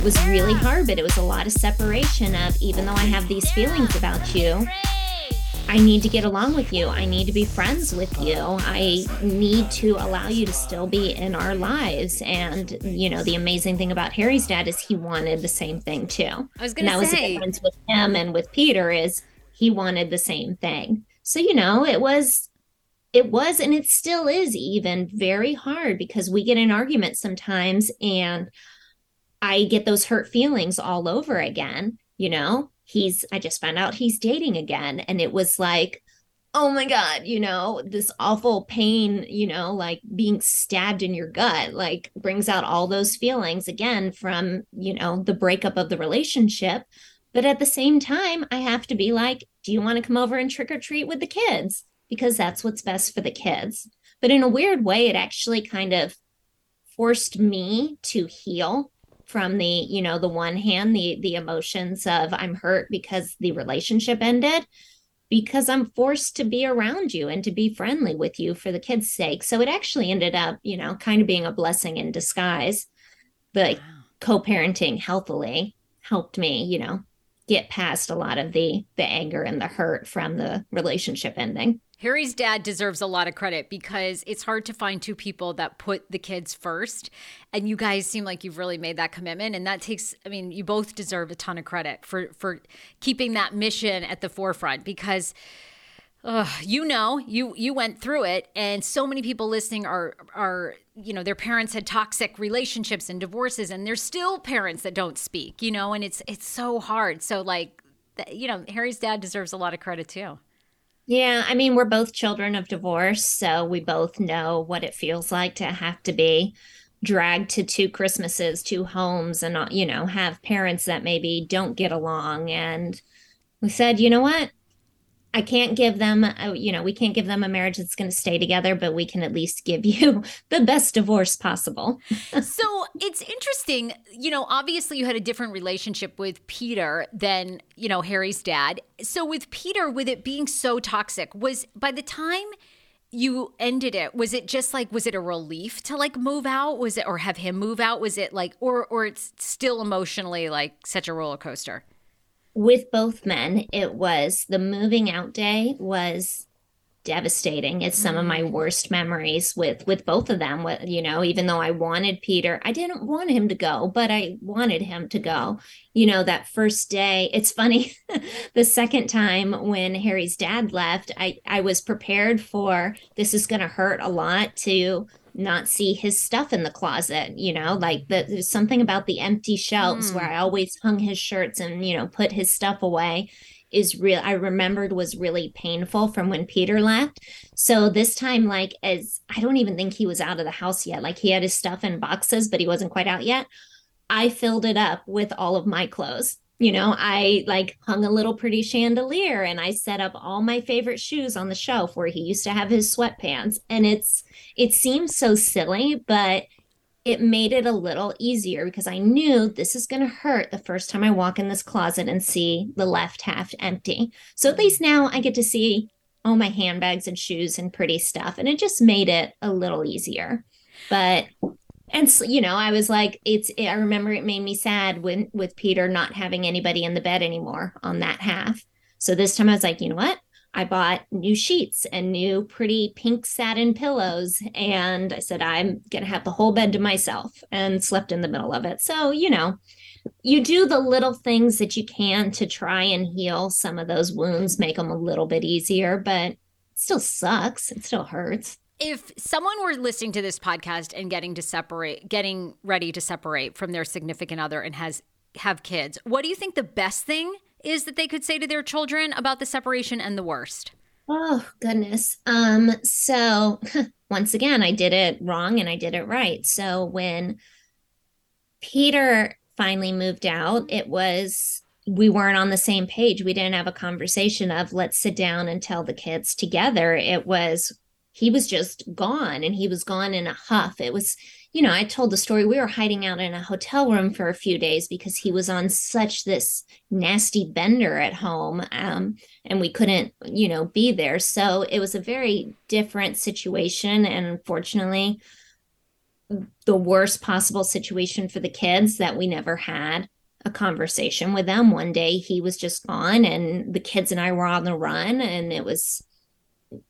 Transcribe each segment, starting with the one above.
It was really hard, but it was a lot of separation of even though I have these feelings about you, I need to get along with you. I need to be friends with you. I need to allow you to still be in our lives. And, you know, the amazing thing about Harry's dad is he wanted the same thing too. I was going to say. That was the difference with him and with Peter is he wanted the same thing. So, you know, it was it was and it still is even very hard because we get in arguments sometimes and I get those hurt feelings all over again. You know, he's, I just found out he's dating again. And it was like, oh my God, you know, this awful pain, you know, like being stabbed in your gut, like brings out all those feelings again from, you know, the breakup of the relationship. But at the same time, I have to be like, do you want to come over and trick or treat with the kids? Because that's what's best for the kids. But in a weird way, it actually kind of forced me to heal from the you know the one hand the the emotions of i'm hurt because the relationship ended because i'm forced to be around you and to be friendly with you for the kids sake. So it actually ended up you know kind of being a blessing in disguise. But wow. co-parenting healthily helped me you know get past a lot of the the anger and the hurt from the relationship ending Harry's dad deserves a lot of credit because it's hard to find two people that put the kids first. And you guys seem like you've really made that commitment. And that takes, I mean, you both deserve a ton of credit for, for keeping that mission at the forefront because you know, you you went through it, and so many people listening are are you know their parents had toxic relationships and divorces, and there's still parents that don't speak. You know, and it's it's so hard. So like, you know, Harry's dad deserves a lot of credit too. Yeah, I mean, we're both children of divorce, so we both know what it feels like to have to be dragged to two Christmases, two homes, and uh, you know, have parents that maybe don't get along. And we said, you know what? I can't give them, uh, you know, we can't give them a marriage that's going to stay together, but we can at least give you the best divorce possible. so it's interesting, you know, obviously you had a different relationship with Peter than, you know, Harry's dad. So with Peter, with it being so toxic, was by the time you ended it was it just like was it a relief to like move out was it or have him move out was it like or or it's still emotionally like such a roller coaster with both men, it was the moving out day was devastating. It's some of my mm. worst memories with with both of them. With, you know, even though I wanted Peter, I didn't want him to go, but I wanted him to go. You know, that first day, it's funny. the second time when Harry's dad left, I I was prepared for this is going to hurt a lot to not see his stuff in the closet you know like the, there's something about the empty shelves mm. where i always hung his shirts and you know put his stuff away is real i remembered was really painful from when peter left so this time like as i don't even think he was out of the house yet like he had his stuff in boxes but he wasn't quite out yet i filled it up with all of my clothes you know, I like hung a little pretty chandelier and I set up all my favorite shoes on the shelf where he used to have his sweatpants. And it's, it seems so silly, but it made it a little easier because I knew this is going to hurt the first time I walk in this closet and see the left half empty. So at least now I get to see all my handbags and shoes and pretty stuff. And it just made it a little easier. But and so, you know i was like it's i remember it made me sad when with peter not having anybody in the bed anymore on that half so this time i was like you know what i bought new sheets and new pretty pink satin pillows and i said i'm gonna have the whole bed to myself and slept in the middle of it. So you know you do the little things that you can to try and heal. Some of those wounds make them a little bit easier but still sucks. It still hurts. If someone were listening to this podcast and getting to separate getting ready to separate from their significant other and has have kids what do you think the best thing is that they could say to their children about the separation and the worst. Oh goodness. Um so once again i did it wrong and i did it right. So when peter finally moved out it was we weren't on the same page. We didn't have a conversation of let's sit down and tell the kids together. It was he was just gone and he was gone in a huff. It was, you know, I told the story. We were hiding out in a hotel room for a few days because he was on such this nasty bender at home um, and we couldn't, you know, be there. So it was a very different situation. And unfortunately, the worst possible situation for the kids that we never had a conversation with them. One day he was just gone and the kids and I were on the run and it was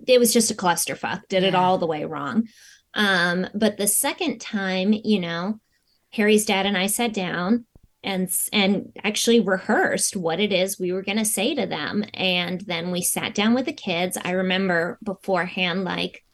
it was just a clusterfuck, did yeah. it all the way wrong. Um, but the second time, you know, Harry's dad and I sat down and and actually rehearsed what it is we were going to say to them and then we sat down with the kids i remember beforehand like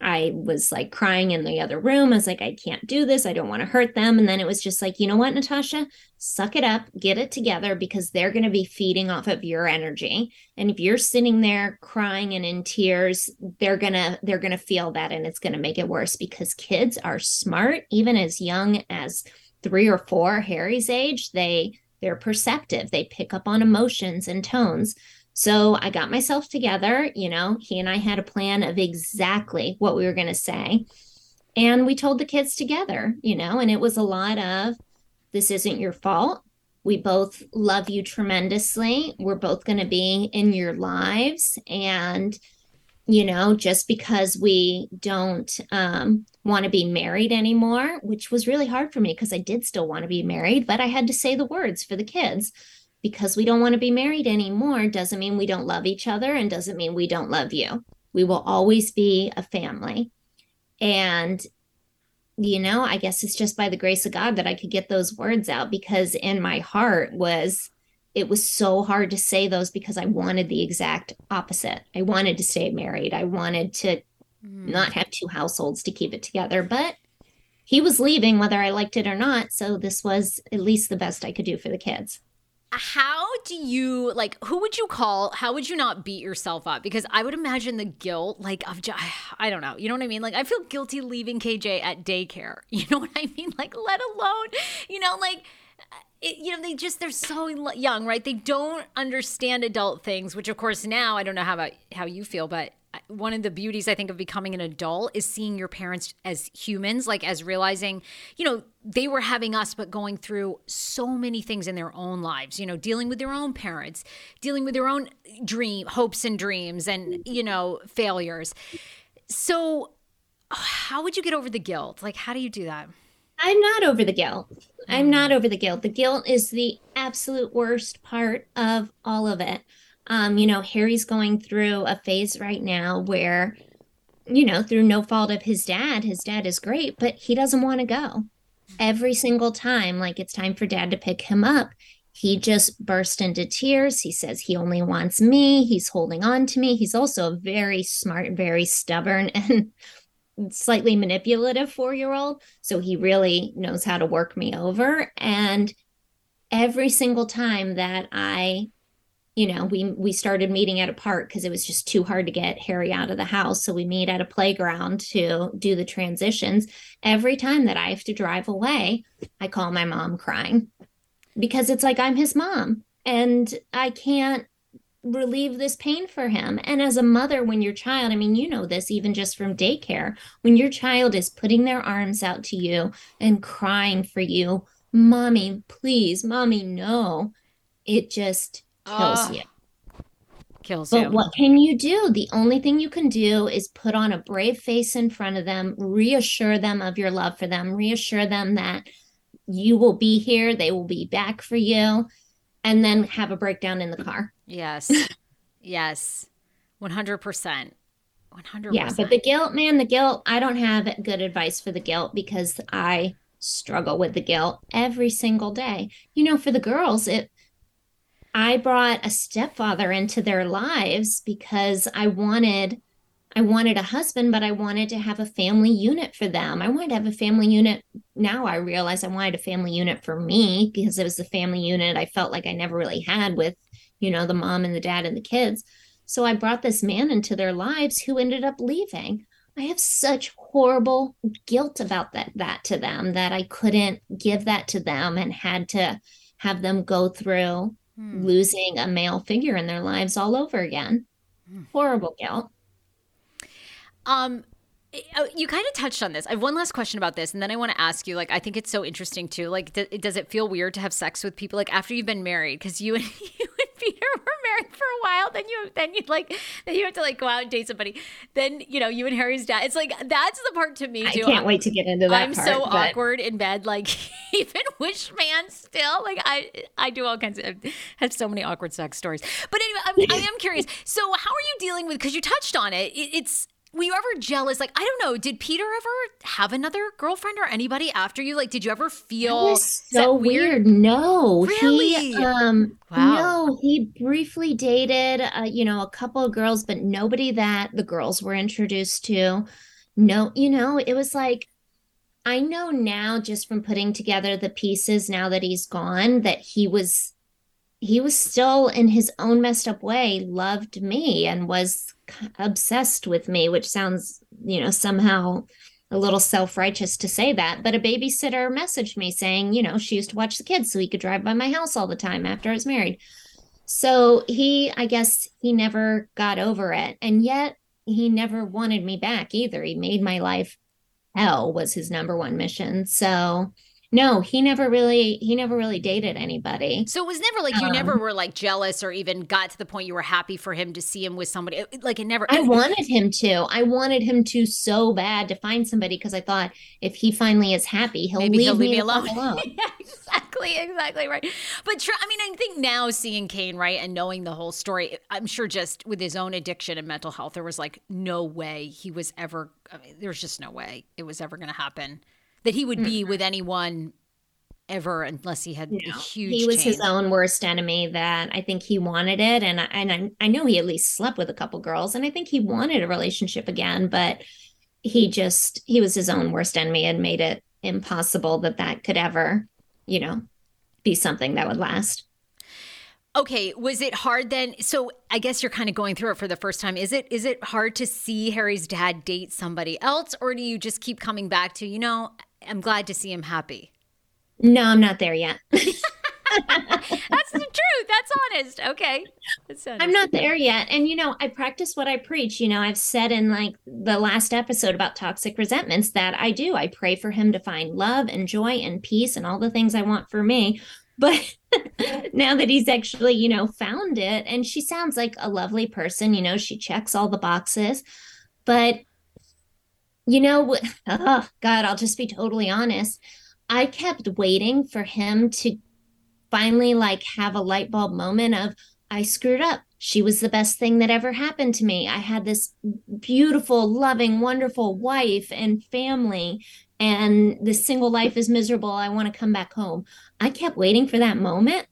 I was like crying in the other room. I was like, I can't do this. I don't want to hurt them. And then it was just like, you know what, Natasha, suck it up, get it together because they're going to be feeding off of your energy. And if you're sitting there crying and in tears, they're going to they're going to feel that and it's going to make it worse because kids are smart even as young as 3 or 4 Harry's age, they they're perceptive. They pick up on emotions and tones. So I got myself together. You know, he and I had a plan of exactly what we were going to say. And we told the kids together, you know, and it was a lot of this isn't your fault. We both love you tremendously. We're both going to be in your lives. And, you know, just because we don't um, want to be married anymore, which was really hard for me because I did still want to be married, but I had to say the words for the kids because we don't want to be married anymore doesn't mean we don't love each other and doesn't mean we don't love you. We will always be a family. And, you know, I guess it's just by the grace of God that I could get those words out because in my heart was it was so hard to say those because I wanted the exact opposite. I wanted to stay married. I wanted to mm. not have two households to keep it together. But he was leaving whether I liked it or not. So this was at least the best I could do for the kids how do you like who would you call how would you not beat yourself up? Because i would imagine the guilt like of i don't know you know what i mean? Like i feel guilty leaving kj at daycare you know what i mean? Like let alone you know like it, you know they just they're so young right they don't understand adult things which of course now i don't know how about how you feel but uh, one of the beauties I think of becoming an adult is seeing your parents as humans, like as realizing, you know, they were having us, but going through so many things in their own lives, you know, dealing with their own parents, dealing with their own dream, hopes and dreams, and, you know, failures. So, how would you get over the guilt? Like, how do you do that? I'm not over the guilt. I'm not over the guilt. The guilt is the absolute worst part of all of it. Um, you know, Harry's going through a phase right now where, you know, through no fault of his dad, his dad is great, but he doesn't want to go. Every single time, like it's time for dad to pick him up, he just bursts into tears. He says he only wants me. He's holding on to me. He's also a very smart, very stubborn, and slightly manipulative four year old. So he really knows how to work me over. And every single time that I you know we we started meeting at a park because it was just too hard to get harry out of the house so we meet at a playground to do the transitions every time that i have to drive away i call my mom crying because it's like i'm his mom and i can't relieve this pain for him and as a mother when your child i mean you know this even just from daycare when your child is putting their arms out to you and crying for you mommy please mommy no it just kills uh, you. Kills but you. what can you do? The only thing you can do is put on a brave face in front of them, reassure them of your love for them, reassure them that you will be here, they will be back for you, and then have a breakdown in the car. Yes. yes. 100%. 100%. Yeah, but the guilt, man, the guilt, I don't have good advice for the guilt because I struggle with the guilt every single day. You know, for the girls, it I brought a stepfather into their lives because I wanted I wanted a husband, but I wanted to have a family unit for them. I wanted to have a family unit. Now I realize I wanted a family unit for me because it was the family unit I felt like I never really had with, you know, the mom and the dad and the kids. So I brought this man into their lives who ended up leaving. I have such horrible guilt about that that to them that I couldn't give that to them and had to have them go through hmm. losing a male figure in their lives all over again. Hmm. Horrible guilt. Um, Oh, you kind of touched on this. I have one last question about this, and then I want to ask you. Like, I think it's so interesting too. Like, does it feel weird to have sex with people like after you've been married? Because you and you and Peter were married for a while. Then you then you like then you have to like go out and date somebody. Then you know you and Harry's dad. It's like that's the part to me too. I can't I'm, wait to get into that. I'm part, so but... awkward in bed. Like even wish man still. Like I I do all kinds of I have so many awkward sex stories. But anyway, I'm, I am curious. So how are you dealing with? Because you touched on it. it it's were you ever jealous? Like, I don't know. Did Peter ever have another girlfriend or anybody after you? Like, did you ever feel so weird? weird? No, really? He, um, wow. No, he briefly dated, uh, you know, a couple of girls, but nobody that the girls were introduced to. No, you know, it was like I know now just from putting together the pieces now that he's gone that he was he was still in his own messed up way loved me and was obsessed with me, which sounds, you know, somehow a little self-righteous to say that, but a babysitter messaged me saying, you know, she used to watch the kids so he could drive by my house all the time after I was married. So he, I guess he never got over it. And yet he never wanted me back either. He made my life hell was his number one mission. So no, he never really he never really dated anybody. So it was never like you um, never were like jealous or even got to the point you were happy for him to see him with somebody. Like it never I wanted him to. I wanted him to so bad to find somebody because I thought if he finally is happy, he'll Maybe leave, he'll leave me, me alone. alone. yeah, exactly, exactly right. But tr- I mean, I think now seeing Kane right and knowing the whole story, I'm sure just with his own addiction and mental health, there was like no way he was ever. I mean, there was just no way it was ever going to happen that he would be mm-hmm. with anyone ever unless he had a huge. He was his own worst enemy. That I think he wanted it, and I, and I, I know he at least slept with a couple girls, and I think he wanted a relationship again, but he just he was his own worst enemy and made it impossible that that could ever, you know, be something that would last. Okay, was it hard then? So I guess you're kind of going through it for the first time. Is it is it hard to see Harry's dad date somebody else, or do you just keep coming back to you know? I'm glad to see him happy. No, I'm not there yet. That's the truth. That's honest. Okay. That's honest. I'm not there yet. And, you know, I practice what I preach. You know, I've said in like the last episode about toxic resentments that I do. I pray for him to find love and joy and peace and all the things I want for me. But now that he's actually, you know, found it, and she sounds like a lovely person, you know, she checks all the boxes. But, you know, oh, God, I'll just be totally honest. I kept waiting for him to finally like have a light bulb moment of I screwed up. She was the best thing that ever happened to me. I had this beautiful, loving, wonderful wife and family and this single life is miserable. I want to come back home. I kept waiting for that moment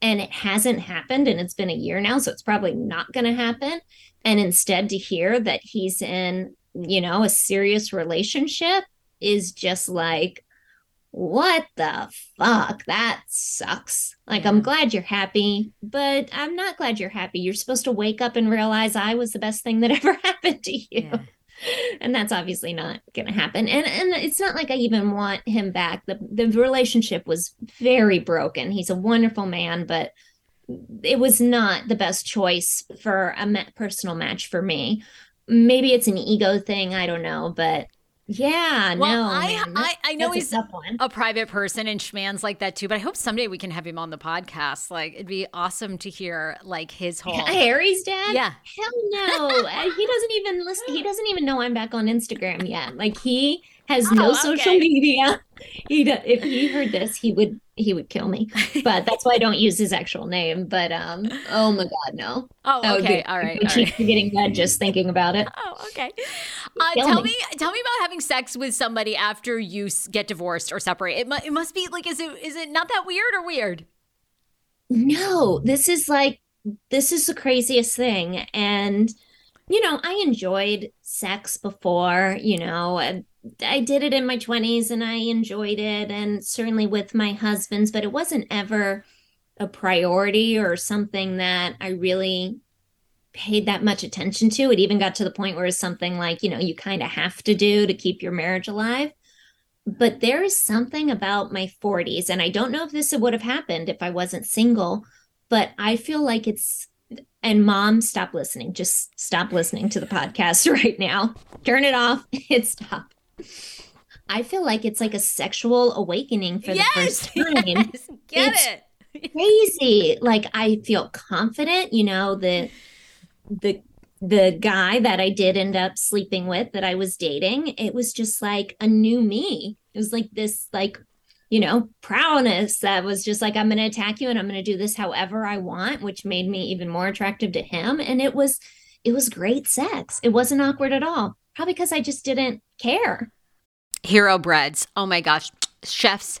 and it hasn't happened and it's been a year now so it's probably not going to happen and instead to hear that he's in, you know, a serious relationship is just like what the fuck? That sucks. Like, I'm glad you're happy, but I'm not glad you're happy. You're supposed to wake up and realize I was the best thing that ever happened to you. Yeah. And that's obviously not going to happen. And and it's not like I even want him back. The the relationship was very broken. He's a wonderful man, but it was not the best choice for a personal match for me. Maybe it's an ego thing, I don't know, but yeah, well, no. I, I, I know he's a, a, private person and Schman's like that too, but I hope someday we can have him on the podcast. Like it'd be awesome to hear like his whole Harry's dad. Yeah, hell no. Uh, he doesn't even listen. He doesn't even know I'm back on Instagram yet. Like he has oh, no okay. social media. He if he heard this, he would he would kill me. But that's why I don't use his actual name. But um, oh my god, no. Oh, that okay, all right. All right. getting mad just thinking about it. Oh, okay. Uh, tell me. me. tell me about having sex with somebody after you get divorced or separate. It, mu- it must be like, is it is it not that weird or weird? No, this is like this is the craziest thing, and you know, I enjoyed sex before. You know, I did it in my 20s and I enjoyed it, and certainly with my husbands, but it wasn't ever a priority or something that I really paid that much attention to. It even got to the point where it's something like, you know, you kind of have to do to keep your marriage alive. But there is something about my 40s, and I don't know if this would have happened if I wasn't single, but I feel like it's and mom stop listening just stop listening to the podcast right now turn it off hit stop I feel like it's like a sexual awakening for yes, the first time. Yes, get it's it. crazy. Like I feel confident, you know, the the the guy that I did end up sleeping with that I was dating, it was just like a new me. It was like this like you know, prowess that was just like, I'm going to attack you and I'm going to do this however I want, which made me even more attractive to him. And it was, it was great sex. It wasn't awkward at all. Probably because I just didn't care. Hero breads. Oh my gosh. Chef's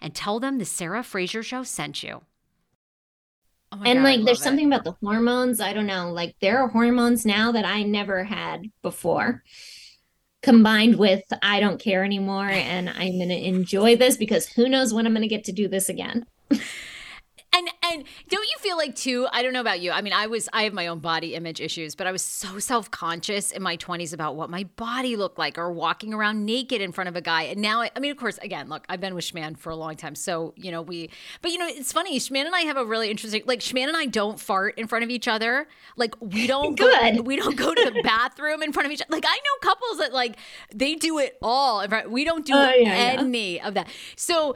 and tell them the Sarah Fraser Show sent you. Oh and God, like there's it. something about the hormones i don't know like there are hormones now that i never had before combined with i don't care anymore and i'm going to enjoy this because who knows when i'm going to get to do this again and don't you feel like too i don't know about you i mean i was i have my own body image issues but i was so self-conscious in my 20s about what my body looked like or walking around naked in front of a guy and now i, I mean of course again look i've been with schman for a long time so you know we but you know it's funny schman and i have a really interesting like schman and i don't fart in front of each other like we don't Good. Go, we don't go to the bathroom in front of each other like i know couples that like they do it all we don't do oh, yeah, any yeah. of that so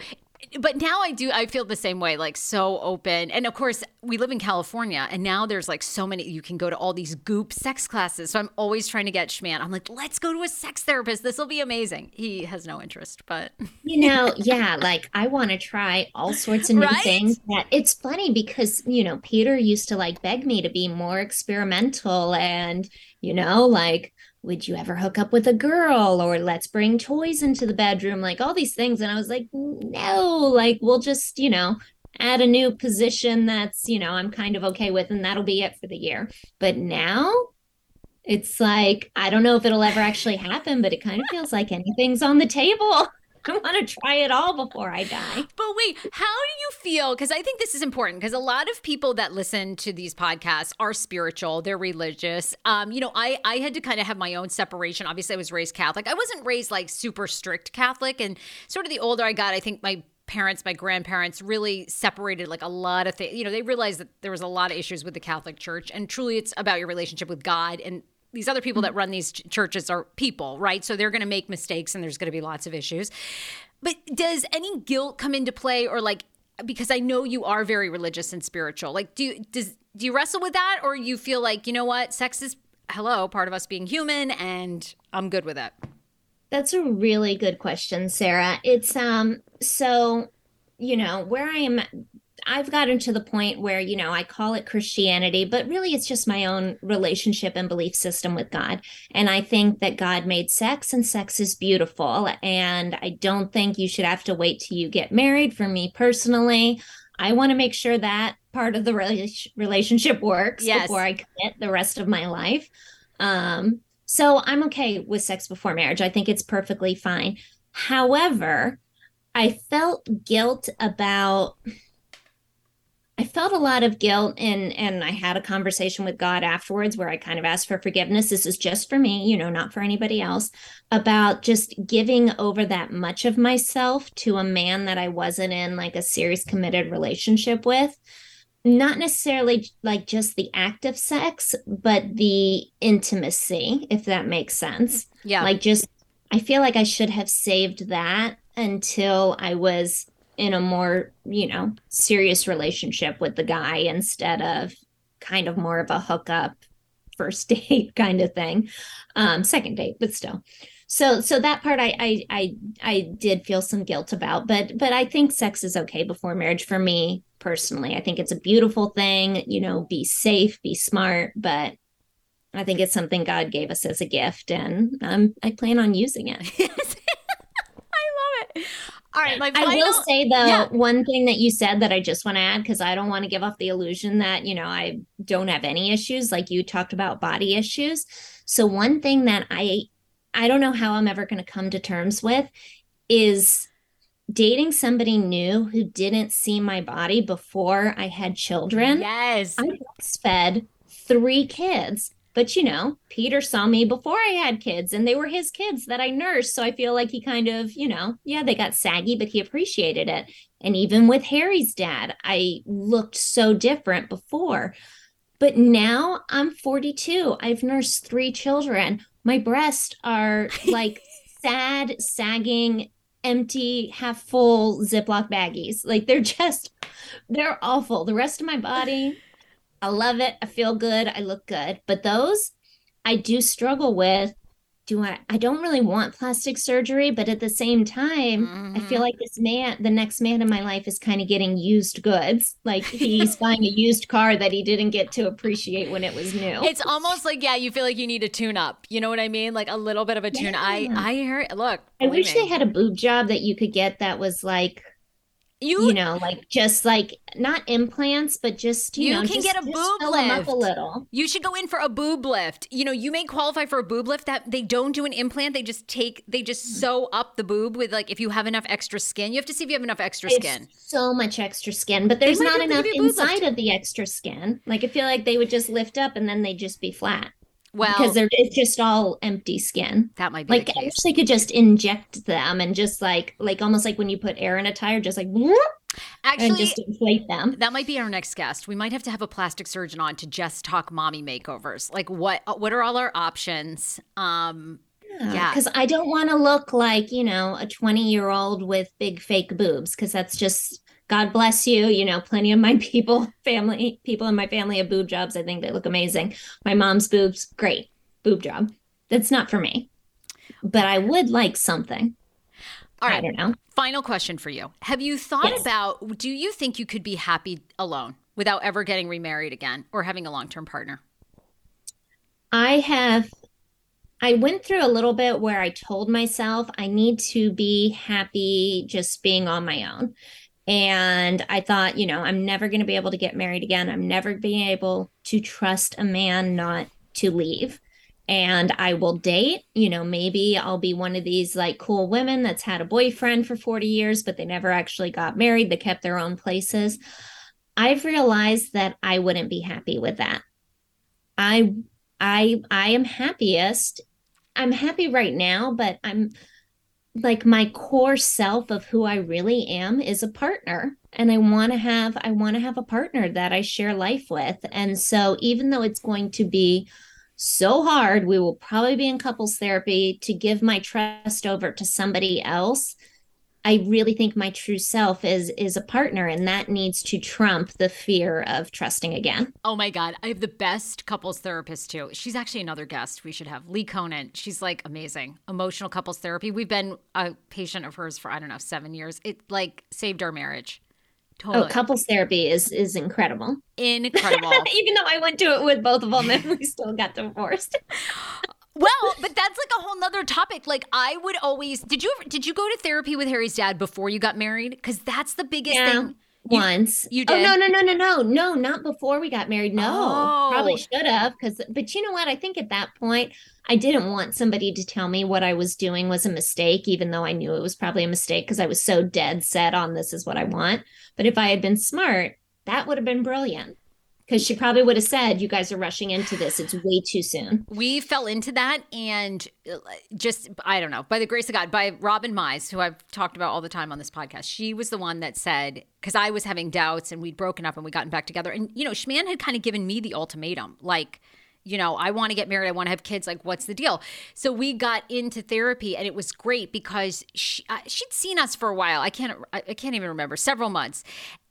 but now I do. I feel the same way, like so open. And of course, we live in California, and now there's like so many. You can go to all these goop sex classes. So I'm always trying to get Schman. I'm like, let's go to a sex therapist. This will be amazing. He has no interest, but you know, yeah, like I want to try all sorts of new right? things. That it's funny because you know Peter used to like beg me to be more experimental and you know like would you ever hook up with a girl or let's bring toys into the bedroom like all these things. And i was like no like we'll just you know add a new position that's you know i'm kind of okay with and that'll be it for the year. But now it's like i don't know if it'll ever actually happen but it kind of feels like anything's on the table I want to try it all before I die. But wait, how do you feel? Because I think this is important because a lot of people that listen to these podcasts are spiritual, they're religious. Um, you know, I I had to kind of have my own separation. Obviously, I was raised Catholic. I wasn't raised like super strict Catholic, and sort of the older I got, I think my parents, my grandparents really separated like a lot of things. You know, they realized that there was a lot of issues with the Catholic Church, and truly, it's about your relationship with God and these other people that run these ch- churches are people, right? So they're going to make mistakes and there's going to be lots of issues. But does any guilt come into play or like because I know you are very religious and spiritual. Like do you does do you wrestle with that or you feel like, you know what, sex is hello, part of us being human and I'm good with it? That's a really good question, Sarah. It's um so you know, where I am I've gotten to the point where, you know, I call it Christianity, but really it's just my own relationship and belief system with God. And I think that God made sex and sex is beautiful. And I don't think you should have to wait till you get married. For me personally, I want to make sure that part of the relationship works yes. before I commit the rest of my life. Um, so I'm okay with sex before marriage. I think it's perfectly fine. However, I felt guilt about I felt a lot of guilt and and I had a conversation with God afterwards where I kind of asked for forgiveness. This is just for me, you know, not for anybody else, about just giving over that much of myself to a man that I wasn't in like a serious committed relationship with. Not necessarily like just the act of sex, but the intimacy, if that makes sense. Yeah. Like just I feel like I should have saved that until I was in a more, you know, serious relationship with the guy instead of kind of more of a hookup first date kind of thing. Um, second date, but still. So so that part I I I I did feel some guilt about, but but I think sex is okay before marriage for me personally. I think it's a beautiful thing, you know, be safe, be smart, but I think it's something God gave us as a gift and um, I plan on using it. I love it. All right, my final, I will say though, yeah. one thing that you said that I just want to add because I don't want to give off the illusion that you know I don't have any issues. Like you talked about body issues. So one thing that I I don't know how I'm ever going to come to terms with is dating somebody new who didn't see my body before I had children. Yes, I breastfed three kids but you know, Peter saw me before I had kids and they were his kids that I nursed. So I feel like he kind of, you know, yeah, they got saggy, but he appreciated it. And even with Harry's dad, I looked so different before. But now I'm 42. I've nursed three children. My breasts are like sad, sagging, empty, half full Ziploc baggies. Like they're just, they're awful. The rest of my body, I love it. I feel good. I look good. But those I do struggle with. Do I I don't really want plastic surgery, but at the same time, mm-hmm. I feel mm-hmm. like this man, the next man in my life is kind of getting used goods. Like he's buying a used car that he didn't get to appreciate when it was new. It's almost like yeah, you feel like you need a tune up. You know what I mean? Like a little bit of a tune. Yeah. I I hear look. I wish me. they had a boob job that you could get that was like you you know like just like not implants but just you, you know, can just, get a boob lift a little. You should go in for a boob lift. You know you may qualify for a boob lift that they don't do an implant. They just take they just mm. sew up the boob with like if you have enough extra skin. You have to see if you have enough extra it's skin. so much extra skin but there's not enough inside of the extra skin. Like i feel like they would just lift up and then they'd just be flat well, because they're it's just all empty skin. That might be like I wish they could just inject them and just like like almost like when you put air in a tire, just like Actually, and just inflate them. That might be our next guest. We might have to have a plastic surgeon on to just talk mommy makeovers. Like what what are all our options? Um Yeah. Because I don't want to look like, you know, a 20 year old with big fake boobs, because that's just, God bless you. You know, plenty of my people, family, people in my family have boob jobs. I think they look amazing. My mom's boobs, great boob job. That's not for me. But I would like something. All right. I don't know. Final question for you. Have you thought yes. about do you think you could be happy alone without ever getting remarried again or having a long term partner? I have I went through a little bit where I told myself I need to be happy just being on my own. And I thought, you know, I'm never going to be able to get married again. I'm never being able to trust a man not to leave. And I will date, you know, maybe I'll be one of these like cool women that's had a boyfriend for 40 years, but they never actually got married. They kept their own places. I've realized that I wouldn't be happy with that. I I I am happiest. I'm happy right now, but I'm like my core self of who I really am is a partner and I want to have I want to have a partner that I share life with. And so even though it's going to be so hard, we will probably be in couples therapy to give my trust over to somebody else I really think my true self is is a partner and that needs to trump the fear of trusting again. Oh my god, I have the best couples therapist too. She's actually another guest we should have. Lee Conant. She's like amazing. Emotional couples therapy. We've been a patient of hers for I don't know, 7 years. It like saved our marriage. Oh, totally. Oh, couples therapy is is incredible. Incredible. Even though I went to it with both of them and we still got divorced. well, but that's like a whole nother topic. Like I would always did you ever did you go to therapy with Harry's dad before you got married? Because that's the biggest yeah. thing. You, once you did. Oh no no no no no no not before we got married. No, oh. probably should have because. But you know what? I think at that point I didn't want somebody to tell me what I was doing was a mistake, even though I knew it was probably a mistake because I was so dead set on this is what I want. But if I had been smart, that would have been brilliant because she probably would have said, "You guys are rushing into this. It's way too soon." We fell into that, and uh, just I don't know, by the grace of God, by Robin Mize, who I've talked about all the time on this podcast. She was the one that said because I was having doubts, and we'd broken up, and we gotten back together, and you know, Schman had kind of given me the ultimatum, like. You know, I want to get married. I want to have kids. Like, what's the deal? So we got into therapy, and it was great because she, uh, she'd seen us for a while. I can't, I can't even remember several months,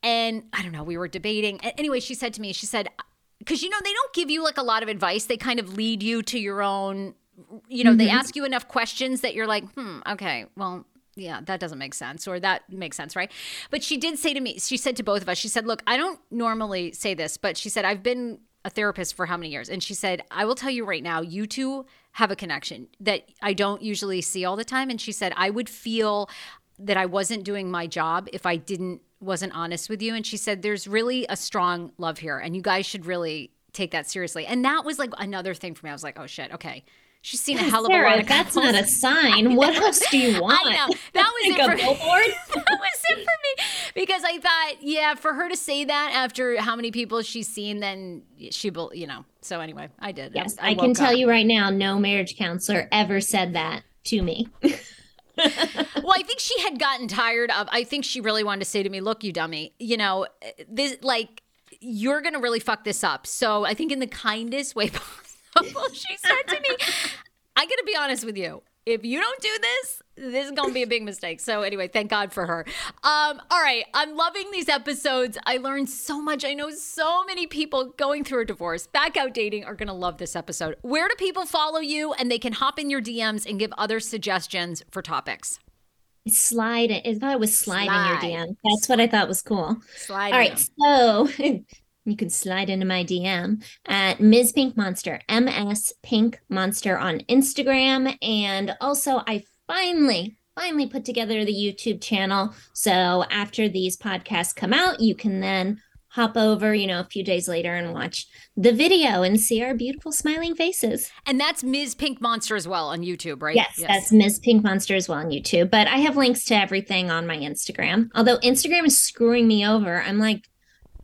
and I don't know, we were debating. Anyway, she said to me, she said, because you know, they don't give you like a lot of advice. They kind of lead you to your own, you know, mm-hmm. they ask you enough questions that you're like, hmm, okay, well, yeah, that doesn't make sense, or that makes sense, right? But she did say to me, she said to both of us, she said, Look, I don't normally say this, but she said, I've been a therapist for how many years? And she said, I will tell you right now, you two have a connection that I don't usually see all the time. And she said, I would feel that I wasn't doing my job if I didn't wasn't honest with you and she said there's really a strong love here and you guys should really take that seriously and that was like another thing for me i was like oh shit okay She's seen a hell of Sarah, a lot of That's not a sign. What else do you want? I know. That was like it for billboard? that was it for me. Because I thought, yeah, for her to say that after how many people she's seen, then she will, you know. So anyway, I did. Yes, I, I, I can tell up. you right now, no marriage counselor ever said that to me. well, I think she had gotten tired of. I think she really wanted to say to me, "Look, you dummy, you know, this like you're gonna really fuck this up." So I think in the kindest way possible, she said to me, "I gotta be honest with you if you don't do this, this is to be a big mistake. So, anyway, thank God for her. Um, all right. I'm loving these episodes. I learned so much. I know so many people going through a divorce, back out dating, are to love this episode. Where do people follow you and they can hop in your DMs and give other suggestions for topics? Slide it. I thought it was slide, slide. in your DM. That's what I thought was cool. Slide. All right. So you can slide into my DM at Ms. Pink Monster, MS Pink Monster on Instagram. And also, I finally, finally put together the YouTube channel. So after these podcasts come out, you can then hop over, you know, a few days later and watch the video and see our beautiful smiling faces. And that's Ms. Pink Monster as well on YouTube, right? Yes, yes, that's Ms. Pink Monster as well on YouTube. But I have links to everything on my Instagram. Although Instagram is screwing me over. I'm like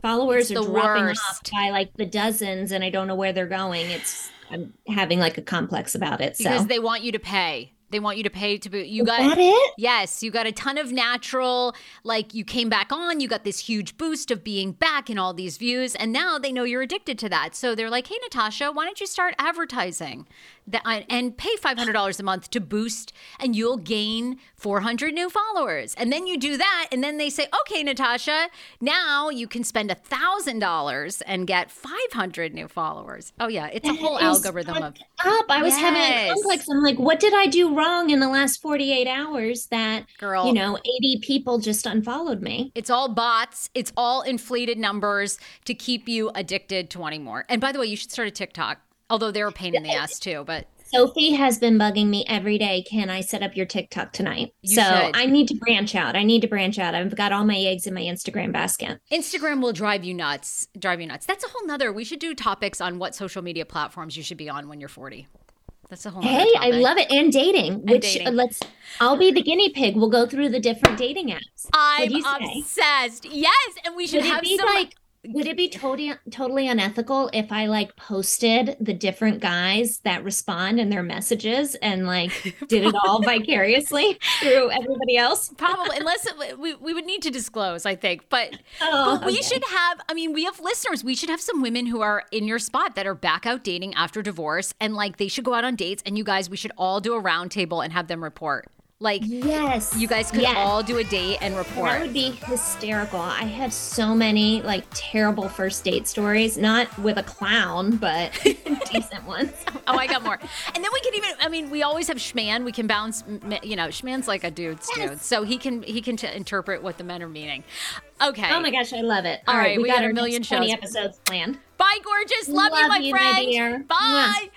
followers are dropping worst. off by like the dozens and I don't know where they're going. It's I'm having like a complex about it. So. Because they want you to pay. They want you to pay to be. You Is got it? Yes, you got a ton of natural, like you came back on, you got this huge boost of being back and all these views, and now they know you're addicted to that. So they're like, hey, Natasha, why don't you start advertising that, uh, and pay $500 a month to boost, and you'll gain 400 new followers. And then you do that, and then they say, okay, Natasha, now you can spend $1,000 and get 500 new followers. Oh, yeah, it's a whole algorithm of. up. I was having a Yes. complex. I'm like, what did I do wrong in the last 48 hours that, Girl. you know, 80 people just unfollowed me? It's all bots. It's all inflated numbers to keep you addicted to wanting more. And by the way, you should start a TikTok, although they're a pain in the ass too. But Sophie has been bugging me every day. Can I set up your TikTok tonight? You so should. I need to branch out. I need to branch out. I've got all my eggs in my Instagram basket. Instagram will drive you nuts. Drive you nuts. That's a whole nother. We should do topics on what social media platforms you should be on when you're 40. That's a whole. Hey, I love it. And dating, which dating. uh, let's, I'll be the guinea pig. We'll go through the different dating apps. I'm do you say? obsessed. Yes, and we should Would it have be some. like, would it be totally totally unethical if I like posted the different guys that respond in their messages and like did it all vicariously through everybody else? Probably, unless it, we, we would need to disclose, I think. But Oh, but we okay. should have. I mean, we have listeners. We should have some women who are in your spot that are back out dating after divorce, and like they should go out on dates. And you guys, we should all do a roundtable and have them report. Like Yes. you guys could yes. all do a date and report. That would be hysterical. I have so many like terrible first date stories, not with a clown, but decent ones. oh, I got more. And then we can even. I mean, we always have Schman. We can bounce. You know, Schman's like a dude's Yes. dude, so he can he can t- interpret what the men are meaning. Okay. Oh my gosh, I love it. All right, we got a our million shows. 20 episodes planned. Bye, gorgeous. Love, you, my you, my friend. dear. Bye.